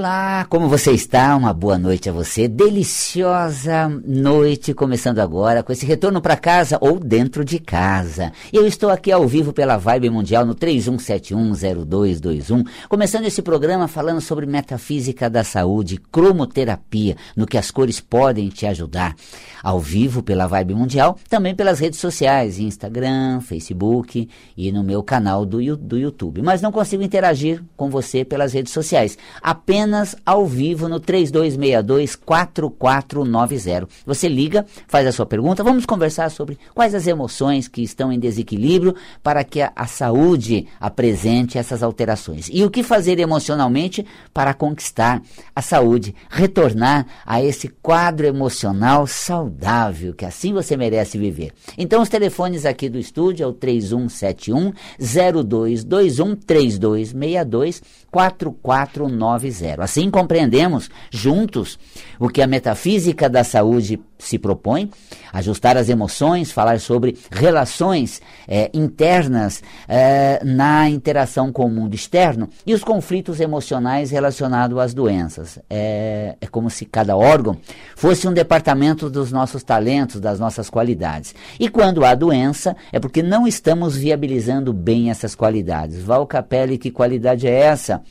Olá, como você está? Uma boa noite a você. Deliciosa noite começando agora com esse retorno para casa ou dentro de casa. Eu estou aqui ao vivo pela Vibe Mundial no 31710221, começando esse programa falando sobre metafísica da saúde, cromoterapia, no que as cores podem te ajudar. Ao vivo pela Vibe Mundial, também pelas redes sociais, Instagram, Facebook e no meu canal do, do YouTube. Mas não consigo interagir com você pelas redes sociais. Apenas apenas ao vivo no 3262-4490. Você liga, faz a sua pergunta, vamos conversar sobre quais as emoções que estão em desequilíbrio para que a, a saúde apresente essas alterações. E o que fazer emocionalmente para conquistar a saúde, retornar a esse quadro emocional saudável, que assim você merece viver. Então, os telefones aqui do estúdio é o 3171 0221 3262 4490. Assim compreendemos juntos o que a metafísica da saúde se propõe, ajustar as emoções, falar sobre relações é, internas é, na interação com o mundo externo e os conflitos emocionais relacionados às doenças. É, é como se cada órgão fosse um departamento dos nossos talentos, das nossas qualidades. E quando há doença, é porque não estamos viabilizando bem essas qualidades. Val Capelli, que qualidade é essa?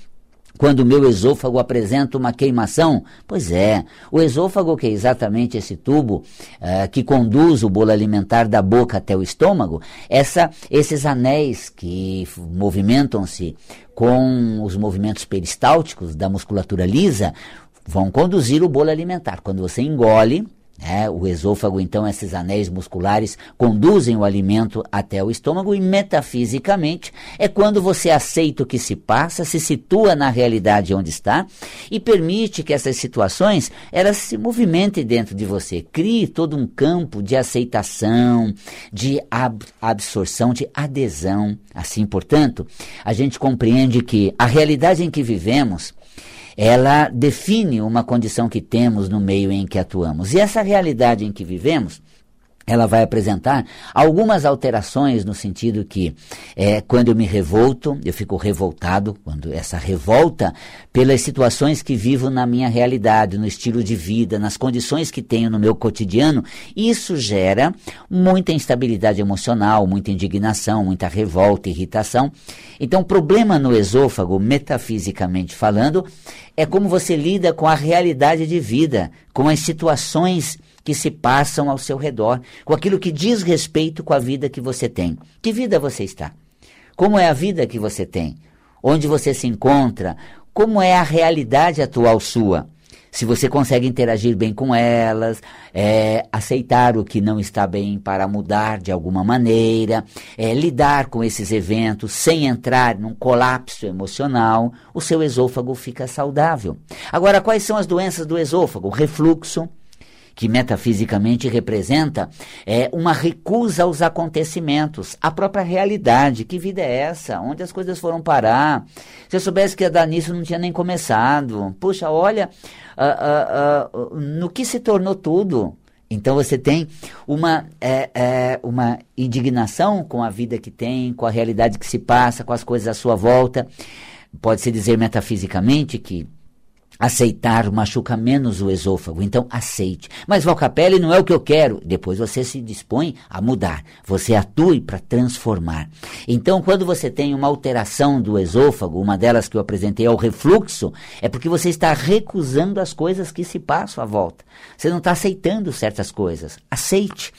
Quando o meu esôfago apresenta uma queimação? Pois é, o esôfago, que é exatamente esse tubo uh, que conduz o bolo alimentar da boca até o estômago, essa, esses anéis que movimentam-se com os movimentos peristálticos da musculatura lisa vão conduzir o bolo alimentar. Quando você engole, é, o esôfago, então, esses anéis musculares conduzem o alimento até o estômago e, metafisicamente, é quando você aceita o que se passa, se situa na realidade onde está e permite que essas situações elas se movimentem dentro de você. Crie todo um campo de aceitação, de ab absorção, de adesão. Assim, portanto, a gente compreende que a realidade em que vivemos ela define uma condição que temos no meio em que atuamos. E essa realidade em que vivemos, ela vai apresentar algumas alterações no sentido que é, quando eu me revolto, eu fico revoltado, quando essa revolta pelas situações que vivo na minha realidade, no estilo de vida, nas condições que tenho no meu cotidiano, isso gera muita instabilidade emocional, muita indignação, muita revolta, irritação. Então, o problema no esôfago, metafisicamente falando, é como você lida com a realidade de vida, com as situações que se passam ao seu redor, com aquilo que diz respeito com a vida que você tem. Que vida você está? Como é a vida que você tem? Onde você se encontra? Como é a realidade atual sua? se você consegue interagir bem com elas, é, aceitar o que não está bem para mudar de alguma maneira, é, lidar com esses eventos sem entrar num colapso emocional, o seu esôfago fica saudável. Agora, quais são as doenças do esôfago? Refluxo, que metafisicamente representa é, uma recusa aos acontecimentos, a própria realidade. Que vida é essa? Onde as coisas foram parar? Se eu soubesse que ia dar nisso, não tinha nem começado. Puxa, olha uh, uh, uh, no que se tornou tudo. Então você tem uma, é, é, uma indignação com a vida que tem, com a realidade que se passa, com as coisas à sua volta. Pode-se dizer metafisicamente que Aceitar machuca menos o esôfago, então aceite. Mas Valcapelli não é o que eu quero. Depois você se dispõe a mudar. Você atue para transformar. Então, quando você tem uma alteração do esôfago, uma delas que eu apresentei é o refluxo, é porque você está recusando as coisas que se passam à volta. Você não está aceitando certas coisas. Aceite.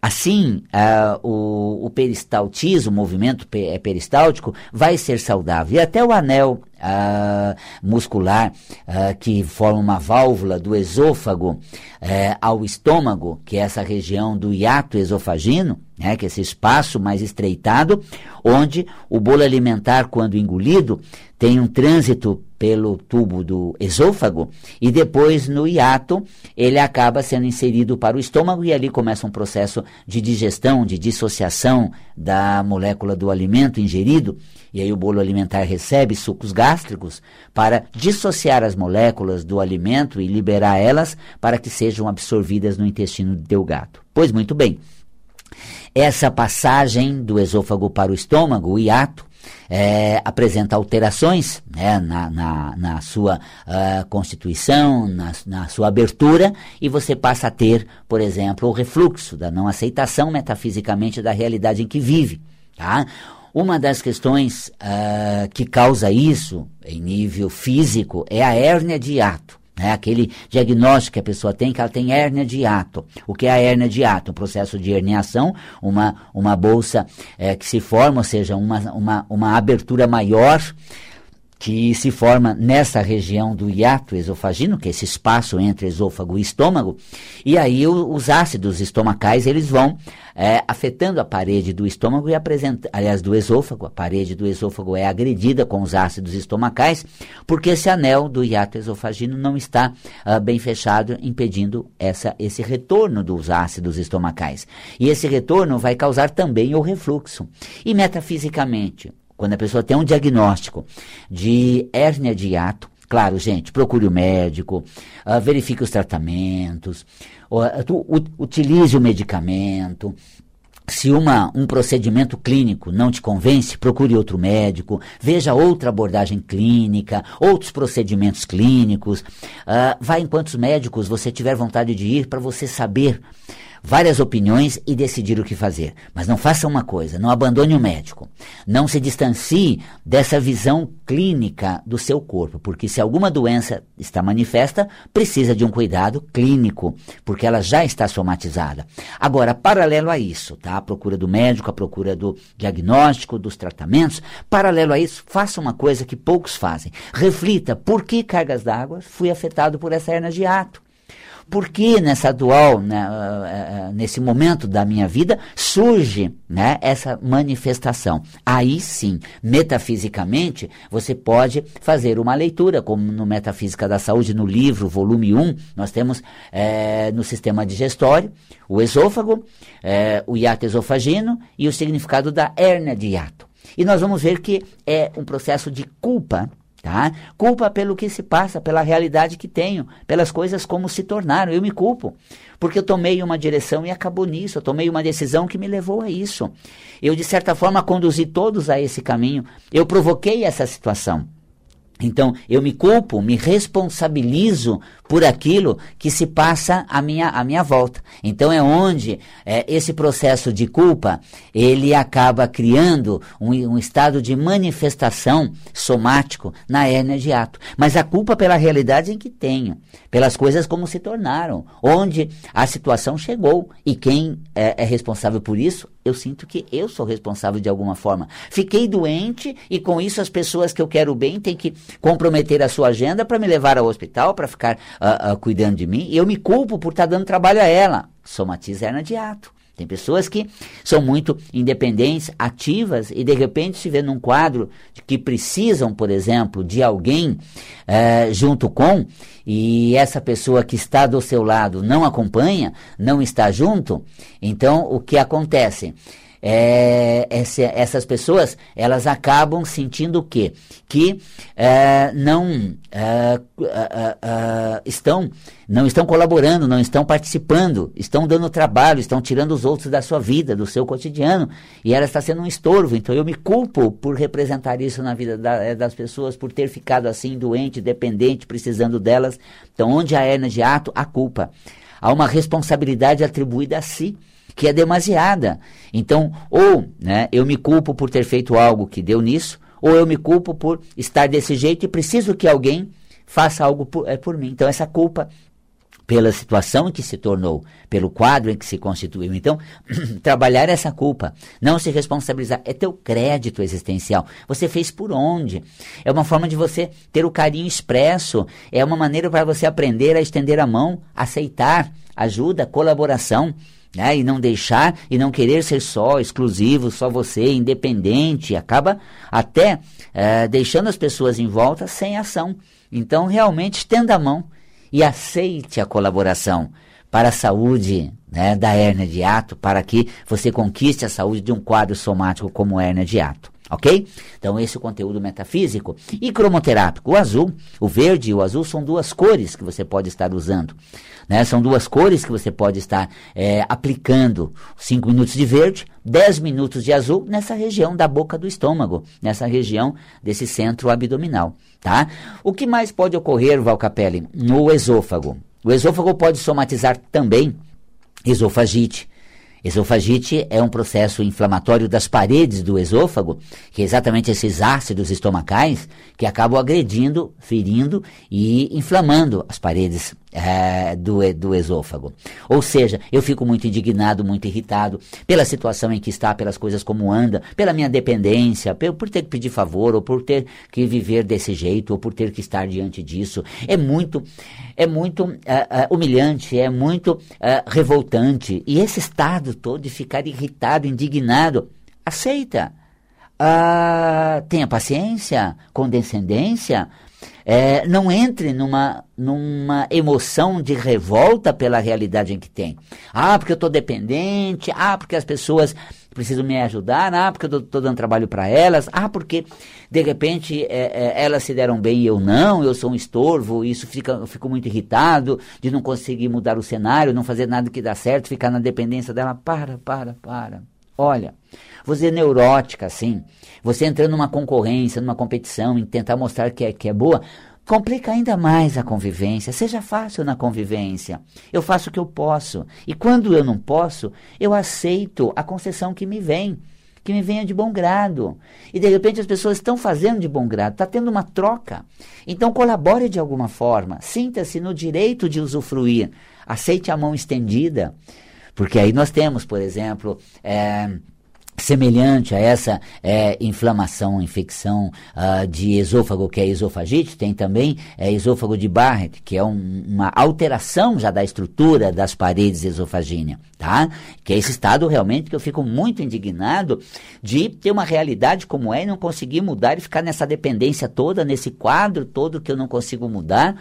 Assim, uh, o, o peristaltismo, o movimento é peristáltico, vai ser saudável. E até o anel uh, muscular uh, que forma uma válvula do esôfago uh, ao estômago, que é essa região do hiato esofagino, né, que é esse espaço mais estreitado, onde o bolo alimentar, quando engolido, tem um trânsito pelo tubo do esôfago e depois no hiato ele acaba sendo inserido para o estômago e ali começa um processo de digestão, de dissociação da molécula do alimento ingerido e aí o bolo alimentar recebe sucos gástricos para dissociar as moléculas do alimento e liberar elas para que sejam absorvidas no intestino delgado. Pois muito bem. Essa passagem do esôfago para o estômago, o hiato, é, apresenta alterações né, na, na, na, sua uh, constituição, na, na, sua abertura, e você passa a ter, por exemplo, o refluxo da não aceitação metafisicamente da realidade em que vive. Tá? Uma das questões uh, que causa isso em nível físico é a hérnia de hiato. Né? Aquele diagnóstico que a pessoa tem, que ela tem hérnia de hiato. O que é a hérnia de hiato? Um processo de herniação, uma, uma bolsa é, que se forma, ou seja, uma, uma, uma abertura maior que se forma nessa região do hiato esofagino, que é esse espaço entre esôfago e estômago, e aí o, os ácidos estomacais eles vão é, afetando a parede do estômago e apresenta, aliás, do esôfago. A parede do esôfago é agredida com os ácidos estomacais, porque esse anel do hiato esofagino não está uh, bem fechado, impedindo essa, esse retorno dos ácidos estomacais. E esse retorno vai causar também o refluxo. E metafisicamente, quando a pessoa tem um diagnóstico de hérnia de hiato, claro, gente, procure o médico, uh, verifique os tratamentos, uh, utilize o medicamento. Se uma, um procedimento clínico não te convence, procure outro médico, veja outra abordagem clínica, outros procedimentos clínicos. Uh, vá em quantos médicos você tiver vontade de ir para você saber várias opiniões e decidir o que fazer. Mas não faça uma coisa, não abandone o médico. Não se distancie dessa visão clínica do seu corpo, porque se alguma doença está manifesta, precisa de um cuidado clínico, porque ela já está somatizada. Agora, paralelo a isso, tá? A procura do médico, a procura do diagnóstico, dos tratamentos, paralelo a isso, faça uma coisa que poucos fazem. Reflita por que cargas d'água fui afetado por essa hernia de ato. Por que nessa atual, né, uh, uh, nesse momento da minha vida, surge né, essa manifestação? Aí sim, metafisicamente, você pode fazer uma leitura, como no Metafísica da Saúde, no livro, volume 1, nós temos é, no sistema digestório o esôfago, é, o hiato esofagino e o significado da hérnia de hiato. E nós vamos ver que é um processo de culpa Tá? Culpa pelo que se passa, pela realidade que tenho, pelas coisas como se tornaram. Eu me culpo, porque eu tomei uma direção e acabou nisso. Eu tomei uma decisão que me levou a isso. Eu, de certa forma, conduzi todos a esse caminho. Eu provoquei essa situação. Então, eu me culpo, me responsabilizo por aquilo que se passa à minha, à minha volta. Então, é onde é, esse processo de culpa, ele acaba criando um, um, estado de manifestação somático na hérnia de ato. Mas a culpa pela realidade em que tenho, pelas coisas como se tornaram, onde a situação chegou. E quem é, é responsável por isso eu sinto que eu sou responsável de alguma forma. Fiquei doente e com isso as pessoas que eu quero bem têm que comprometer a sua agenda para me levar ao hospital, para ficar uh, uh, cuidando de mim. E eu me culpo por estar tá dando trabalho a ela. Somatiza hernia de ato. Tem pessoas que são muito independentes, ativas e de repente se vê num quadro que precisam, por exemplo, de alguém é, junto com e essa pessoa que está do seu lado não acompanha, não está junto. Então o que acontece? É, essa, essas pessoas elas acabam sentindo o quê? Que é, não é, é, é, estão não estão colaborando, não estão participando, estão dando trabalho, estão tirando os outros da sua vida, do seu cotidiano, e ela está sendo um estorvo. Então eu me culpo por representar isso na vida da, das pessoas, por ter ficado assim doente, dependente, precisando delas. Então onde há hernia de ato, a culpa. Há uma responsabilidade atribuída a si que é demasiada. Então, ou né, eu me culpo por ter feito algo que deu nisso, ou eu me culpo por estar desse jeito e preciso que alguém faça algo por, é, por mim. Então, essa culpa pela situação em que se tornou, pelo quadro em que se constituiu. Então, trabalhar essa culpa, não se responsabilizar, é teu crédito existencial. Você fez por onde? É uma forma de você ter o carinho expresso, é uma maneira para você aprender a estender a mão, aceitar ajuda, colaboração né? E não deixar e não querer ser só, exclusivo, só você, independente, acaba até é, deixando as pessoas em volta sem ação. Então, realmente, estenda a mão e aceite a colaboração para a saúde né, da hernia de ato, para que você conquiste a saúde de um quadro somático como hernia de ato. Ok? Então, esse é o conteúdo metafísico. E cromoterápico, o azul, o verde e o azul são duas cores que você pode estar usando. Né? São duas cores que você pode estar é, aplicando. 5 minutos de verde, 10 minutos de azul nessa região da boca do estômago, nessa região desse centro abdominal. Tá? O que mais pode ocorrer, Valcapelli, no esôfago? O esôfago pode somatizar também esofagite, Esofagite é um processo inflamatório das paredes do esôfago, que é exatamente esses ácidos estomacais que acabam agredindo, ferindo e inflamando as paredes é, do, do esôfago. Ou seja, eu fico muito indignado, muito irritado pela situação em que está, pelas coisas como anda, pela minha dependência, por, ter que pedir favor, ou por ter que viver desse jeito, ou por ter que estar diante disso. É muito, é muito uh, uh, humilhante, é muito revoltante. E esse estado todo de ficar irritado, indignado, aceita. Ah, tenha paciência, condescendência, é, não entre numa, numa emoção de revolta pela realidade em que tem. Ah, porque eu estou dependente, ah, porque as pessoas precisam me ajudar, ah, porque eu estou dando trabalho para elas, ah, porque de repente é, é, elas se deram bem e eu não, eu sou um estorvo, isso fica, eu fico muito irritado de não conseguir mudar o cenário, não fazer nada que dá certo, ficar na dependência dela. Para, para, para. Olha, você é neurótica, assim, você entrando numa concorrência, numa competição, em tentar mostrar que é, que é boa, complica ainda mais a convivência. Seja fácil na convivência. Eu faço o que eu posso. E quando eu não posso, eu aceito a concessão que me vem. Que me venha de bom grado. E de repente as pessoas estão fazendo de bom grado, está tendo uma troca. Então colabore de alguma forma. Sinta-se no direito de usufruir. Aceite a mão estendida. Porque aí nós temos, por exemplo, é, semelhante a essa é, inflamação, infecção uh, de esôfago, que é esofagite, tem também é, esôfago de Barrett, que é um, uma alteração já da estrutura das paredes esofagíneas, tá? Que é esse estado realmente que eu fico muito indignado de ter uma realidade como é e não conseguir mudar e ficar nessa dependência toda, nesse quadro todo que eu não consigo mudar.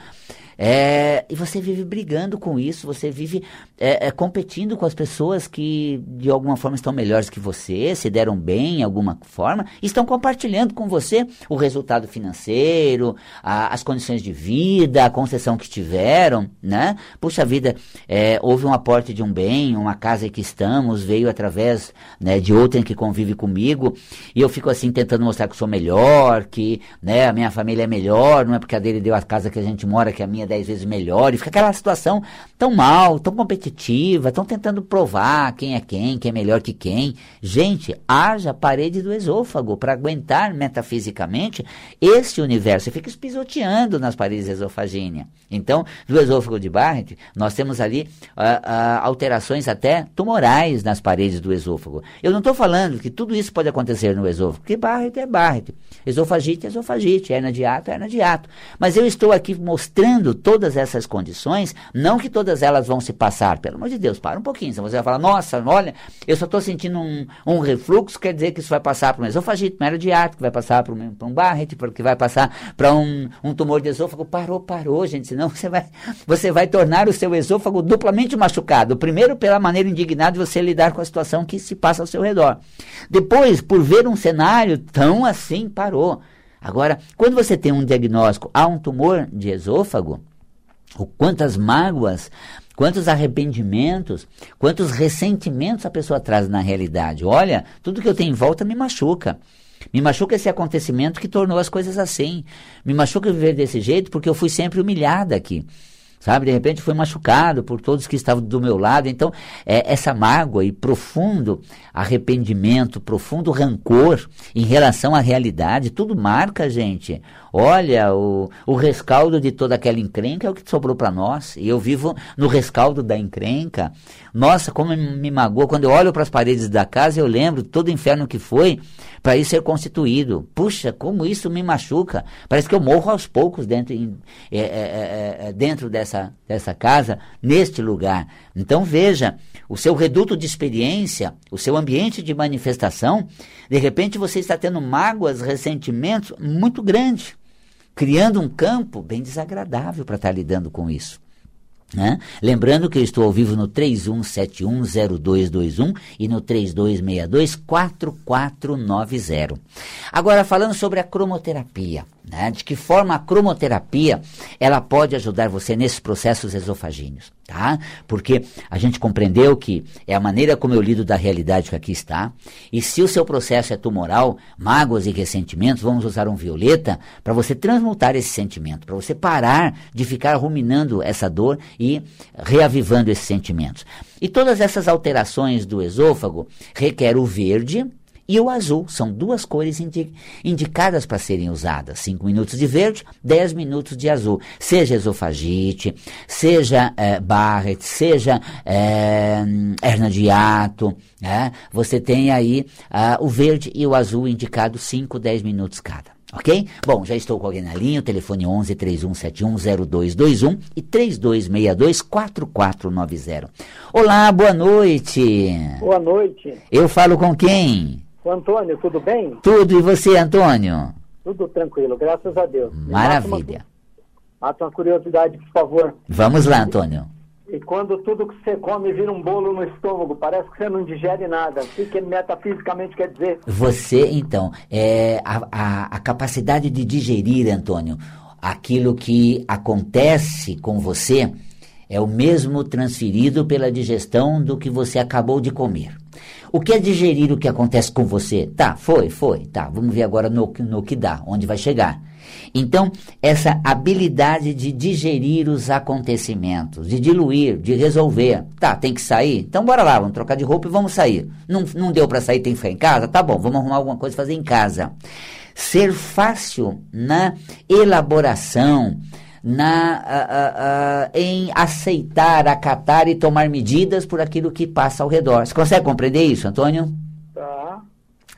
É, e você vive brigando com isso, você vive é, é, competindo com as pessoas que de alguma forma estão melhores que você, se deram bem em alguma forma, estão compartilhando com você o resultado financeiro, a, as condições de vida, a concessão que tiveram, né? Puxa vida, é, houve um aporte de um bem, uma casa em que estamos, veio através né, de outra em que convive comigo, e eu fico assim tentando mostrar que sou melhor, que né, a minha família é melhor, não é porque a dele deu a casa que a gente mora que a minha dez vezes melhor, e fica aquela situação tão mal, tão competitiva, tão tentando provar quem é quem, quem é melhor que quem. Gente, haja parede do esôfago para aguentar metafisicamente esse universo. Você fica espisoteando nas paredes esofagíneas. Então, do esôfago de Barrett, nós temos ali uh, uh, alterações até tumorais nas paredes do esôfago. Eu não estou falando que tudo isso pode acontecer no esôfago, porque Barrett é Barrett. Esofagite é esofagite, hernia de ato é hernia de ato. Mas eu estou aqui mostrando todas essas condições, não que todas elas vão se passar, pelo amor de Deus, para um pouquinho. Você vai falar, nossa, olha, eu só estou sentindo um, um, refluxo, quer dizer que isso vai passar para um esofagite, uma de que vai passar para um, um Barrett, que vai passar para um, um tumor de esôfago. Parou, parou, gente, senão você vai, você vai tornar o seu esôfago duplamente machucado. Primeiro, pela maneira indignada de você lidar com a situação que se passa ao seu redor. Depois, por ver um cenário tão assim, parou. Agora, quando você tem um diagnóstico, há um tumor de esôfago, o quantas mágoas, quantos arrependimentos, quantos ressentimentos a pessoa traz na realidade. Olha, tudo que eu tenho em volta me machuca. Me machuca esse acontecimento que tornou as coisas assim. Me machuca viver desse jeito porque eu fui sempre humilhada aqui sabe? De repente foi machucado por todos que estavam do meu lado. Então, é, essa mágoa e profundo arrependimento, profundo rancor em relação à realidade, tudo marca, gente. Olha, o, o rescaldo de toda aquela encrenca é o que sobrou para nós. E eu vivo no rescaldo da encrenca. Nossa, como me magoa. Quando eu olho para as paredes da casa, eu lembro todo o inferno que foi para isso ser constituído. Puxa, como isso me machuca. Parece que eu morro aos poucos dentro, em, é, é, é, é dentro dessa, dessa casa, neste lugar. Então veja, o seu reduto de experiência, o seu ambiente de manifestação, de repente você está tendo mágoas, ressentimentos muito grandes criando um campo bem desagradável para estar lidando com isso. Né? Lembrando que eu estou ao vivo no 31710221 e no 32624490. Agora falando sobre a cromoterapia, né? de que forma a cromoterapia ela pode ajudar você nesses processos esofagíneos, tá? Porque a gente compreendeu que é a maneira como eu lido da realidade que aqui está, e se o seu processo é tumoral, mágoas e ressentimentos, vamos usar um violeta para você transmutar esse sentimento, para você parar de ficar ruminando essa dor e reavivando esses sentimentos. E todas essas alterações do esôfago requer o verde e o azul. São duas cores indi indicadas para serem usadas. 5 minutos de verde, 10 minutos de azul. Seja esofagite, seja é, Barrett, seja é, hernia de hiato. É, você tem aí uh, o verde e o azul indicados 5, 10 minutos cada. Ok? Bom, já estou com alguém na linha, o telefone 11 31710221 e 3262 4490. Olá, boa noite. Boa noite. Eu falo com quem? O Antônio, tudo bem? Tudo, e você, Antônio? Tudo tranquilo, graças a Deus. Maravilha. Mata uma, uma curiosidade, por favor. Vamos lá, Antônio. E quando tudo que você come vira um bolo no estômago, parece que você não digere nada. O que, que metafisicamente quer dizer? Você, então, é a, a, a capacidade de digerir, Antônio, aquilo que acontece com você é o mesmo transferido pela digestão do que você acabou de comer. O que é digerir o que acontece com você? Tá, foi, foi, tá. Vamos ver agora no, no que dá, onde vai chegar. Então, essa habilidade de digerir os acontecimentos, de diluir, de resolver. Tá, tem que sair? Então bora lá, vamos trocar de roupa e vamos sair. Não, não deu para sair, tem que ficar em casa? Tá bom, vamos arrumar alguma coisa fazer em casa. Ser fácil na elaboração, na, em aceitar, acatar e tomar medidas por aquilo que passa ao redor. Você consegue compreender isso, Antônio?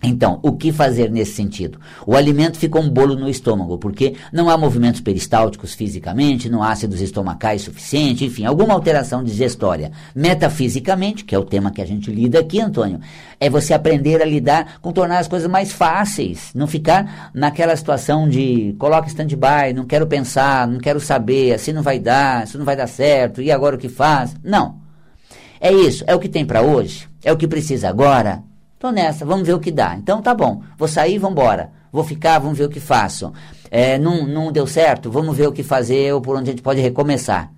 Então, o que fazer nesse sentido? O alimento fica um bolo no estômago, porque não há movimentos peristálticos fisicamente, não há ácidos estomacais suficiente, enfim, alguma alteração digestória. Metafisicamente, que é o tema que a gente lida aqui, Antônio, é você aprender a lidar com tornar as coisas mais fáceis, não ficar naquela situação de coloca stand-by, não quero pensar, não quero saber, assim não vai dar, isso não vai dar certo, e agora o que faz? Não. É isso, é o que tem para hoje, é o que precisa agora, Tô nessa, vamos ver o que dá. Então tá bom, vou sair, vamos embora. Vou ficar, vamos ver o que faço. É, não, não deu certo, vamos ver o que fazer ou por onde a gente pode recomeçar.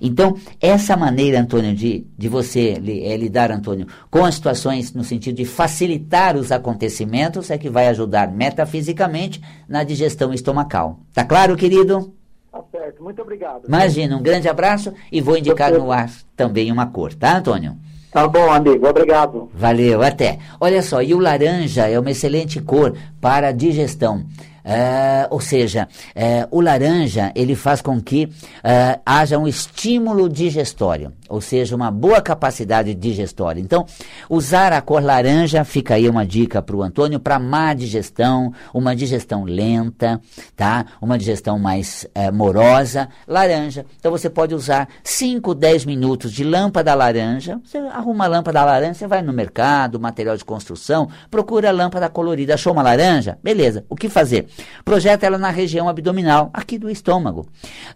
Então, essa maneira, Antônio, de, de você é, lidar, Antônio, com as situações no sentido de facilitar os acontecimentos é que vai ajudar metafisicamente na digestão estomacal. Tá claro, querido? Tá certo, muito obrigado. Imagina, um grande abraço e vou indicar no ar também uma cor, tá, Antônio? Tá bom, amigo. Obrigado. Valeu, até. Olha só, e o laranja é uma excelente cor para digestão. Uh, ou seja, uh, o laranja ele faz com que uh, haja um estímulo digestório, ou seja, uma boa capacidade digestória. Então, usar a cor laranja, fica aí uma dica para o Antônio, para má digestão, uma digestão lenta, tá? Uma digestão mais morosa, laranja. Então, você pode usar 5, 10 minutos de lâmpada laranja. Você arruma a lâmpada laranja, você vai no mercado, material de construção, procura a lâmpada colorida. Achou uma laranja? Beleza. O que fazer? Projeta ela na região abdominal, aqui do estômago.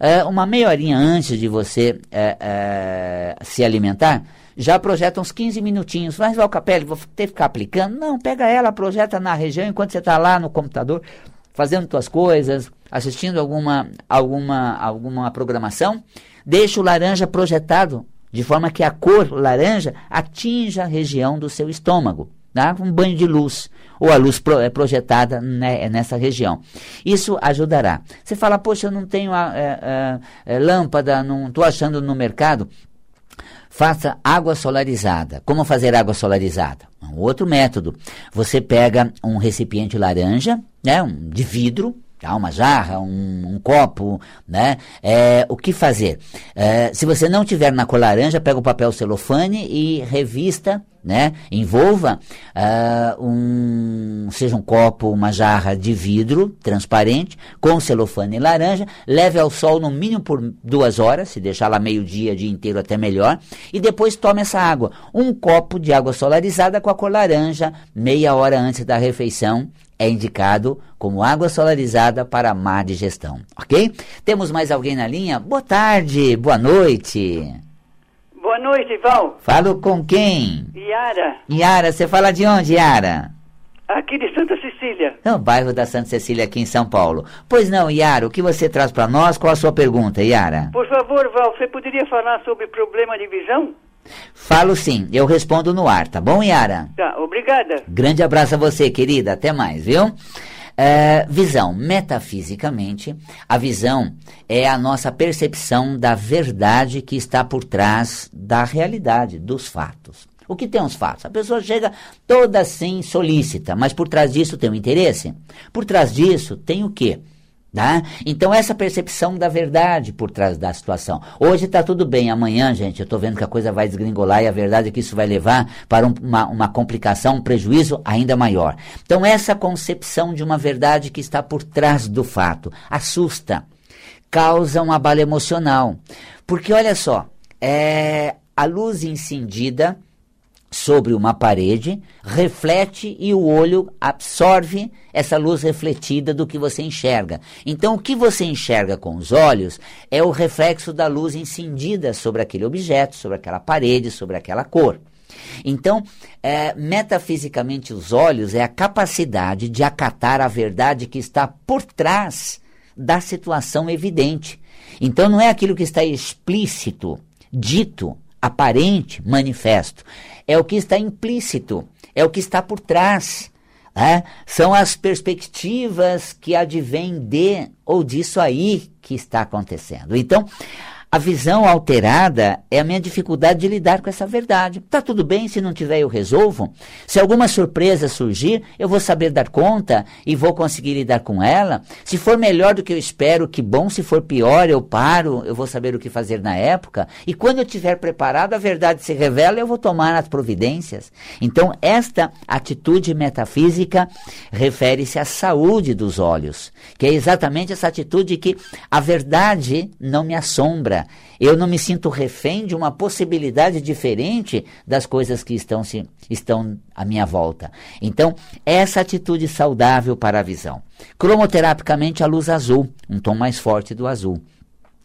É, uma meia horinha antes de você é, é, se alimentar, já projeta uns 15 minutinhos. Mas, Valcapelli, vou ter que ficar aplicando? Não, pega ela, projeta na região enquanto você está lá no computador, fazendo suas coisas, assistindo alguma, alguma, alguma programação. Deixa o laranja projetado de forma que a cor laranja atinja a região do seu estômago tá? um banho de luz, ou a luz é projetada nessa região. Isso ajudará. Você fala, poxa, eu não tenho a, é, é, é lâmpada, não estou achando no mercado. Faça água solarizada. Como fazer água solarizada? Um outro método. Você pega um recipiente laranja, né, um, de vidro, tá? uma jarra, um, um copo, né? É, o que fazer? É, se você não tiver na cor laranja, pega o papel celofane e revista, né? Envolva uh, um seja um copo, uma jarra de vidro transparente, com celofane laranja, leve ao sol no mínimo por duas horas, se deixar lá meio-dia, dia inteiro até melhor, e depois tome essa água. Um copo de água solarizada com a cor laranja, meia hora antes da refeição, é indicado como água solarizada para má digestão, ok? Temos mais alguém na linha? Boa tarde, boa noite. Boa noite, Val. Falo com quem? Yara. Yara, você fala de onde, Yara? Aqui de Santa Cecília. No bairro da Santa Cecília, aqui em São Paulo. Pois não, Yara, o que você traz para nós? Qual a sua pergunta, Yara? Por favor, Val, você poderia falar sobre problema de visão? Falo sim, eu respondo no ar, tá bom, Yara? Tá, obrigada. Grande abraço a você, querida. Até mais, viu? É, visão. Metafisicamente, a visão é a nossa percepção da verdade que está por trás da realidade, dos fatos. O que tem os fatos? A pessoa chega toda assim solícita, mas por trás disso tem um interesse. Por trás disso tem o quê? Tá? Então, essa percepção da verdade por trás da situação. Hoje está tudo bem, amanhã, gente, eu estou vendo que a coisa vai desgringolar e a verdade é que isso vai levar para um, uma, uma complicação, um prejuízo ainda maior. Então, essa concepção de uma verdade que está por trás do fato assusta, causa um abalo emocional. Porque, olha só, é, a luz incendida sobre uma parede, reflete e o olho absorve essa luz refletida do que você enxerga. Então, o que você enxerga com os olhos é o reflexo da luz incendida sobre aquele objeto, sobre aquela parede, sobre aquela cor. Então, é, metafisicamente, os olhos é a capacidade de acatar a verdade que está por trás da situação evidente. Então, não é aquilo que está explícito, dito, aparente, manifesto é o que está implícito, é o que está por trás. É? São as perspectivas que advêm de ou disso aí que está acontecendo. Então, a visão alterada é a minha dificuldade de lidar com essa verdade. Tá tudo bem, se não tiver eu resolvo. Se alguma surpresa surgir, eu vou saber dar conta e vou conseguir lidar com ela. Se for melhor do que eu espero, que bom. Se for pior, eu paro, eu vou saber o que fazer na época. E quando eu estiver preparado, a verdade se revela, eu vou tomar as providências. Então, esta atitude metafísica refere-se à saúde dos olhos, que é exatamente essa atitude que a verdade não me assombra eu não me sinto refém de uma possibilidade diferente das coisas que estão, se, estão à minha volta. Então, essa atitude saudável para a visão. Cromoterapicamente, a luz azul, um tom mais forte do azul.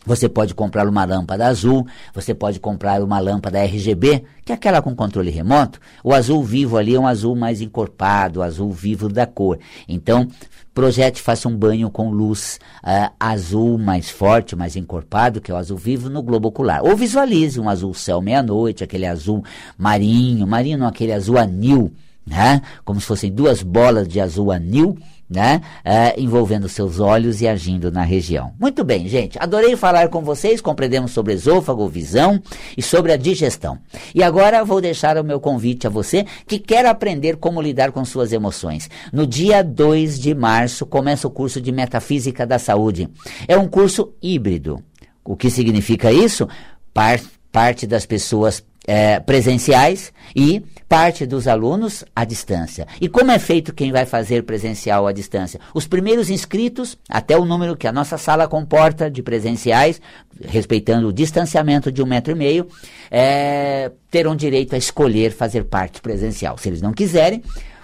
Você pode comprar uma lâmpada azul, você pode comprar uma lâmpada RGB, que é aquela com controle remoto. O azul vivo ali é um azul mais encorpado, azul vivo da cor. Então, projete, faça um banho com luz uh, azul mais forte, mais encorpado, que é o azul vivo, no globo ocular. Ou visualize um azul céu meia-noite, aquele azul marinho, marinho aquele azul anil, né? como se fossem duas bolas de azul anil, né? É, envolvendo seus olhos e agindo na região. Muito bem, gente. Adorei falar com vocês. Compreendemos sobre esôfago, visão e sobre a digestão. E agora vou deixar o meu convite a você que quer aprender como lidar com suas emoções. No dia 2 de março começa o curso de Metafísica da Saúde. É um curso híbrido. O que significa isso? Par parte das pessoas é, presenciais e parte dos alunos à distância. E como é feito quem vai fazer presencial à distância? Os primeiros inscritos, até o número que a nossa sala comporta de presenciais, respeitando o distanciamento de um metro e meio, é, terão direito a escolher fazer parte presencial. Se eles não quiserem,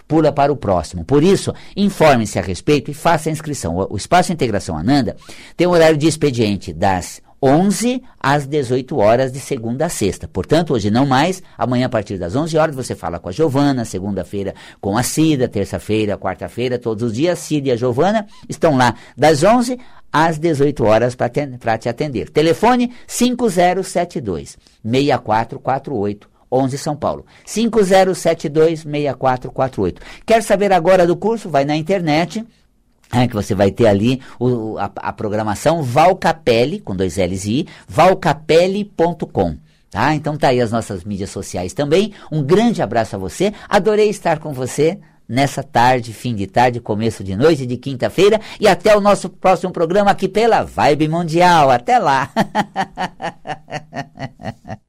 pula para o próximo. Por isso, informe-se a respeito e faça a inscrição. O, Espaço Integração Ananda tem um horário de expediente das 11 às 18 horas de segunda a sexta. Portanto, hoje não mais, amanhã a partir das 11 horas você fala com a Giovana, segunda-feira com a Cida, terça-feira, quarta-feira, todos os dias, Cida e a Giovana estão lá das 11 às 18 horas para te atender. Telefone 5072 6448 11 São Paulo. 5072 6448. Quer saber agora do curso? Vai na internet é, que você vai ter ali o, a, a, programação Valcapelli, com dois L's e I, valcapelli.com. Tá? Então tá aí as nossas mídias sociais também. Um grande abraço a você. Adorei estar com você nessa tarde, fim de tarde, começo de noite de quinta-feira. E até o nosso próximo programa aqui pela Vibe Mundial. Até lá!